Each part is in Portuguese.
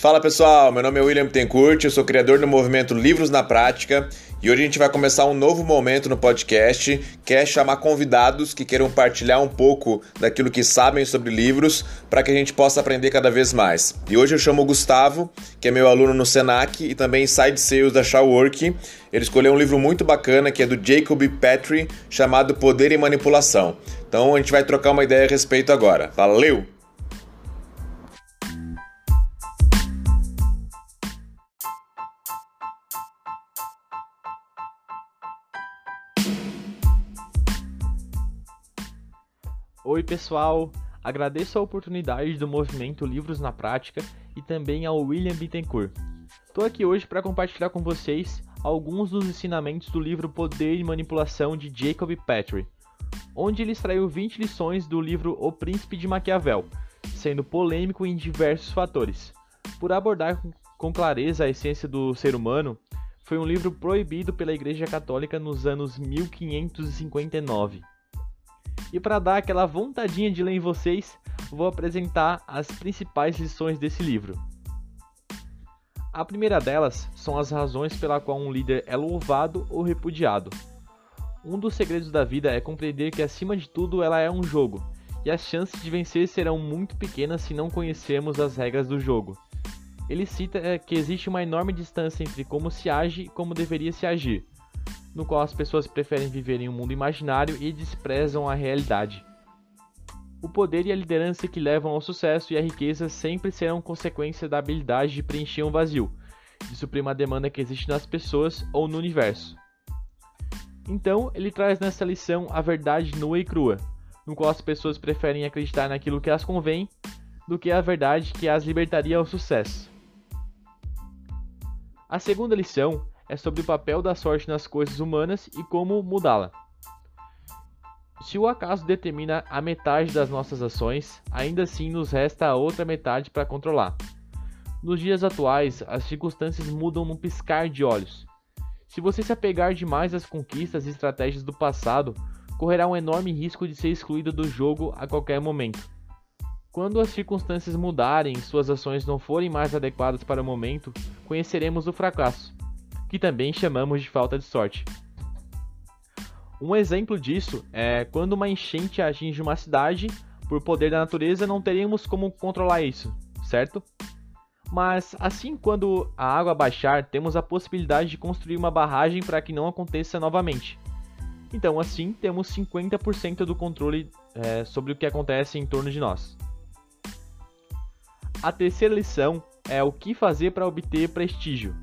Fala pessoal, meu nome é William Tencourt, eu sou criador do movimento Livros na Prática e hoje a gente vai começar um novo momento no podcast que é chamar convidados que queiram partilhar um pouco daquilo que sabem sobre livros para que a gente possa aprender cada vez mais. E hoje eu chamo o Gustavo, que é meu aluno no Senac e também Side Sales da Shawwork. Ele escolheu um livro muito bacana que é do Jacob Petrie chamado Poder e Manipulação. Então a gente vai trocar uma ideia a respeito agora. Valeu! Oi, pessoal! Agradeço a oportunidade do movimento Livros na Prática e também ao William Bittencourt. Estou aqui hoje para compartilhar com vocês alguns dos ensinamentos do livro Poder e Manipulação de Jacob Petrie, onde ele extraiu 20 lições do livro O Príncipe de Maquiavel, sendo polêmico em diversos fatores. Por abordar com clareza a essência do ser humano, foi um livro proibido pela Igreja Católica nos anos 1559. E para dar aquela vontadinha de ler em vocês, vou apresentar as principais lições desse livro. A primeira delas são as razões pela qual um líder é louvado ou repudiado. Um dos segredos da vida é compreender que acima de tudo ela é um jogo, e as chances de vencer serão muito pequenas se não conhecermos as regras do jogo. Ele cita é, que existe uma enorme distância entre como se age e como deveria se agir no qual as pessoas preferem viver em um mundo imaginário e desprezam a realidade. O poder e a liderança que levam ao sucesso e à riqueza sempre serão consequência da habilidade de preencher um vazio, de suprir uma demanda que existe nas pessoas ou no universo. Então, ele traz nessa lição a verdade nua e crua, no qual as pessoas preferem acreditar naquilo que as convém do que a verdade que as libertaria ao sucesso. A segunda lição é sobre o papel da sorte nas coisas humanas e como mudá-la. Se o acaso determina a metade das nossas ações, ainda assim nos resta a outra metade para controlar. Nos dias atuais, as circunstâncias mudam num piscar de olhos. Se você se apegar demais às conquistas e estratégias do passado, correrá um enorme risco de ser excluído do jogo a qualquer momento. Quando as circunstâncias mudarem e suas ações não forem mais adequadas para o momento, conheceremos o fracasso que também chamamos de falta de sorte. Um exemplo disso é quando uma enchente atinge uma cidade, por poder da natureza não teríamos como controlar isso, certo? Mas assim quando a água baixar, temos a possibilidade de construir uma barragem para que não aconteça novamente. Então assim temos 50% do controle é, sobre o que acontece em torno de nós. A terceira lição é o que fazer para obter prestígio.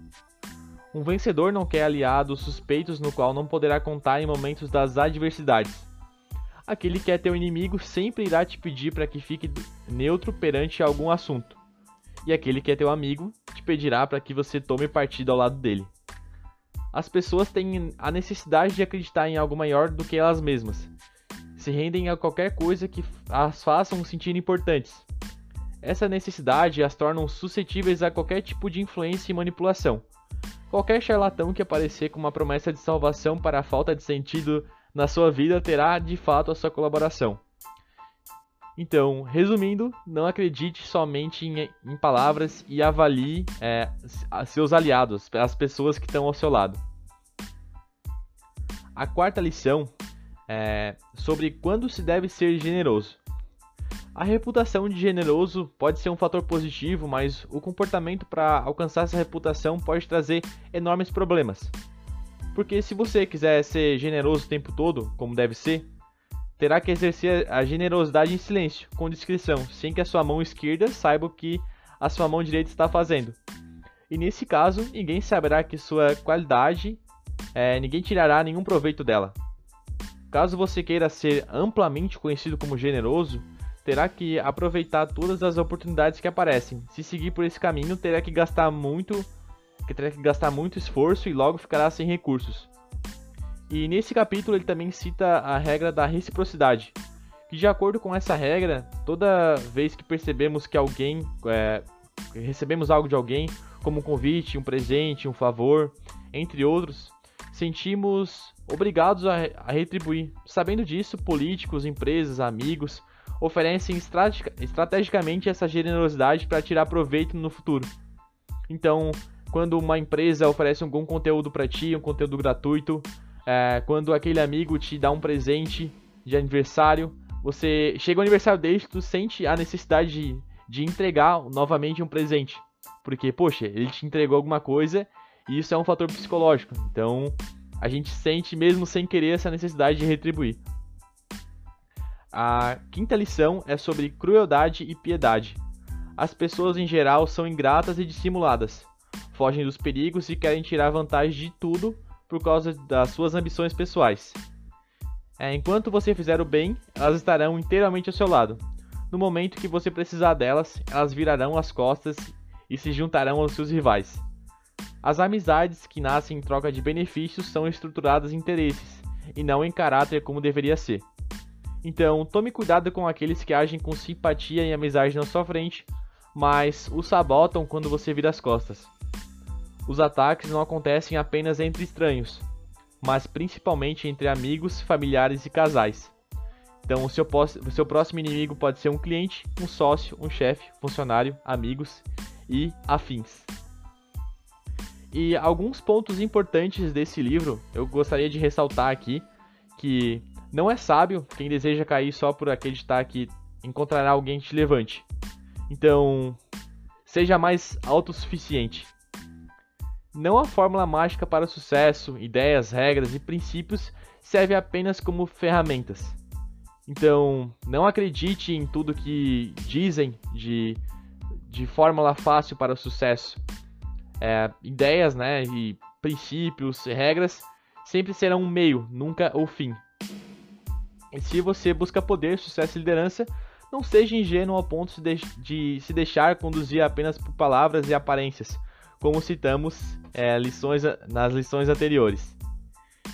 Um vencedor não quer aliados suspeitos no qual não poderá contar em momentos das adversidades. Aquele que é teu inimigo sempre irá te pedir para que fique neutro perante algum assunto. E aquele que é teu amigo te pedirá para que você tome partido ao lado dele. As pessoas têm a necessidade de acreditar em algo maior do que elas mesmas. Se rendem a qualquer coisa que as façam sentir importantes. Essa necessidade as torna suscetíveis a qualquer tipo de influência e manipulação. Qualquer charlatão que aparecer com uma promessa de salvação para a falta de sentido na sua vida terá de fato a sua colaboração. Então, resumindo, não acredite somente em, em palavras e avalie é, seus aliados, as pessoas que estão ao seu lado. A quarta lição é sobre quando se deve ser generoso. A reputação de generoso pode ser um fator positivo, mas o comportamento para alcançar essa reputação pode trazer enormes problemas. Porque se você quiser ser generoso o tempo todo, como deve ser, terá que exercer a generosidade em silêncio, com discrição, sem que a sua mão esquerda saiba o que a sua mão direita está fazendo. E nesse caso, ninguém saberá que sua qualidade, é, ninguém tirará nenhum proveito dela. Caso você queira ser amplamente conhecido como generoso, terá que aproveitar todas as oportunidades que aparecem. Se seguir por esse caminho, terá que gastar muito, que terá que gastar muito esforço e logo ficará sem recursos. E nesse capítulo ele também cita a regra da reciprocidade, que de acordo com essa regra, toda vez que percebemos que alguém é, recebemos algo de alguém, como um convite, um presente, um favor, entre outros, sentimos obrigados a, a retribuir. Sabendo disso, políticos, empresas, amigos oferecem estrategicamente essa generosidade para tirar proveito no futuro, Então, quando uma empresa oferece algum conteúdo para ti, um conteúdo gratuito, é, quando aquele amigo te dá um presente de aniversário, você chega o aniversário dele, tu sente a necessidade de, de entregar novamente um presente. Porque, poxa, ele te entregou alguma coisa e isso é um fator psicológico. Então, a gente sente mesmo sem querer essa necessidade de retribuir. A quinta lição é sobre crueldade e piedade. As pessoas em geral são ingratas e dissimuladas, fogem dos perigos e querem tirar vantagem de tudo por causa das suas ambições pessoais. É, enquanto você fizer o bem, elas estarão inteiramente ao seu lado. No momento que você precisar delas, elas virarão as costas e se juntarão aos seus rivais. As amizades que nascem em troca de benefícios são estruturadas em interesses e não em caráter como deveria ser. Então, tome cuidado com aqueles que agem com simpatia e amizade na sua frente, mas o sabotam quando você vira as costas. Os ataques não acontecem apenas entre estranhos, mas principalmente entre amigos, familiares e casais. Então, o seu, o seu próximo inimigo pode ser um cliente, um sócio, um chefe, funcionário, amigos e afins. E alguns pontos importantes desse livro eu gostaria de ressaltar aqui que não é sábio quem deseja cair só por acreditar que encontrará alguém que te levante. Então, seja mais autossuficiente. Não há fórmula mágica para sucesso, ideias, regras e princípios servem apenas como ferramentas. Então, não acredite em tudo que dizem de, de fórmula fácil para o sucesso. É, ideias né, e princípios, regras sempre serão um meio, nunca o fim. E se você busca poder, sucesso e liderança, não seja ingênuo ao ponto de, de se deixar conduzir apenas por palavras e aparências, como citamos é, lições, nas lições anteriores.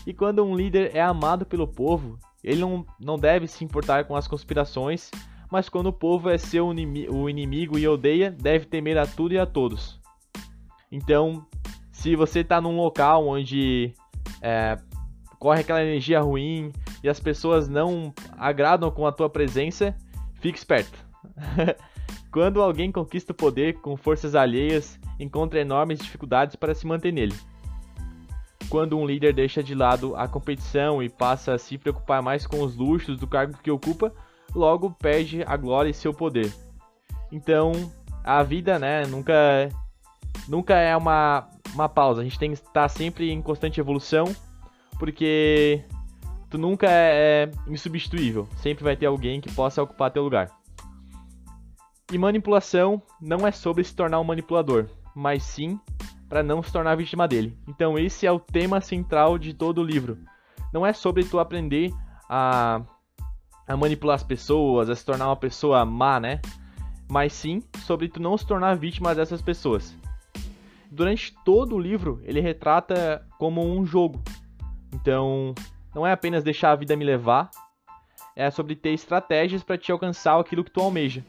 E quando um líder é amado pelo povo, ele não, não deve se importar com as conspirações, mas quando o povo é seu o inimigo e odeia, deve temer a tudo e a todos. Então, se você está num local onde é, corre aquela energia ruim e as pessoas não agradam com a tua presença, fique esperto. Quando alguém conquista o poder com forças alheias, encontra enormes dificuldades para se manter nele. Quando um líder deixa de lado a competição e passa a se preocupar mais com os luxos do cargo que ocupa, logo perde a glória e seu poder. Então, a vida, né, nunca nunca é uma uma pausa. A gente tem que estar sempre em constante evolução, porque tu nunca é, é insubstituível. Sempre vai ter alguém que possa ocupar teu lugar. E manipulação não é sobre se tornar um manipulador, mas sim para não se tornar vítima dele. Então esse é o tema central de todo o livro. Não é sobre tu aprender a, a manipular as pessoas, a se tornar uma pessoa má, né? Mas sim sobre tu não se tornar vítima dessas pessoas. Durante todo o livro, ele retrata como um jogo. Então, não é apenas deixar a vida me levar, é sobre ter estratégias para te alcançar aquilo que tu almeja.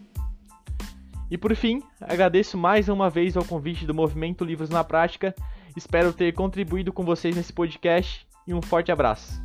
E por fim, agradeço mais uma vez ao convite do Movimento Livros na Prática. Espero ter contribuído com vocês nesse podcast e um forte abraço.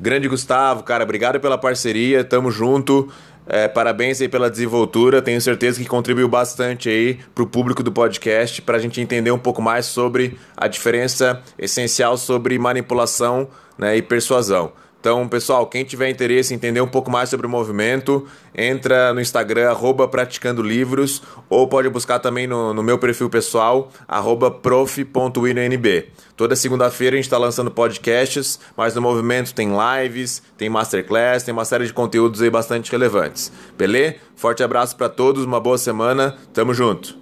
Grande Gustavo, cara, obrigado pela parceria, tamo junto. É, parabéns aí pela desenvoltura, tenho certeza que contribuiu bastante aí para o público do podcast, para a gente entender um pouco mais sobre a diferença essencial sobre manipulação né, e persuasão. Então, pessoal, quem tiver interesse em entender um pouco mais sobre o movimento, entra no Instagram, arroba praticando livros, ou pode buscar também no, no meu perfil pessoal, arroba. Toda segunda-feira a gente está lançando podcasts, mas no movimento tem lives, tem masterclass, tem uma série de conteúdos aí bastante relevantes. Beleza? Forte abraço para todos, uma boa semana, tamo junto!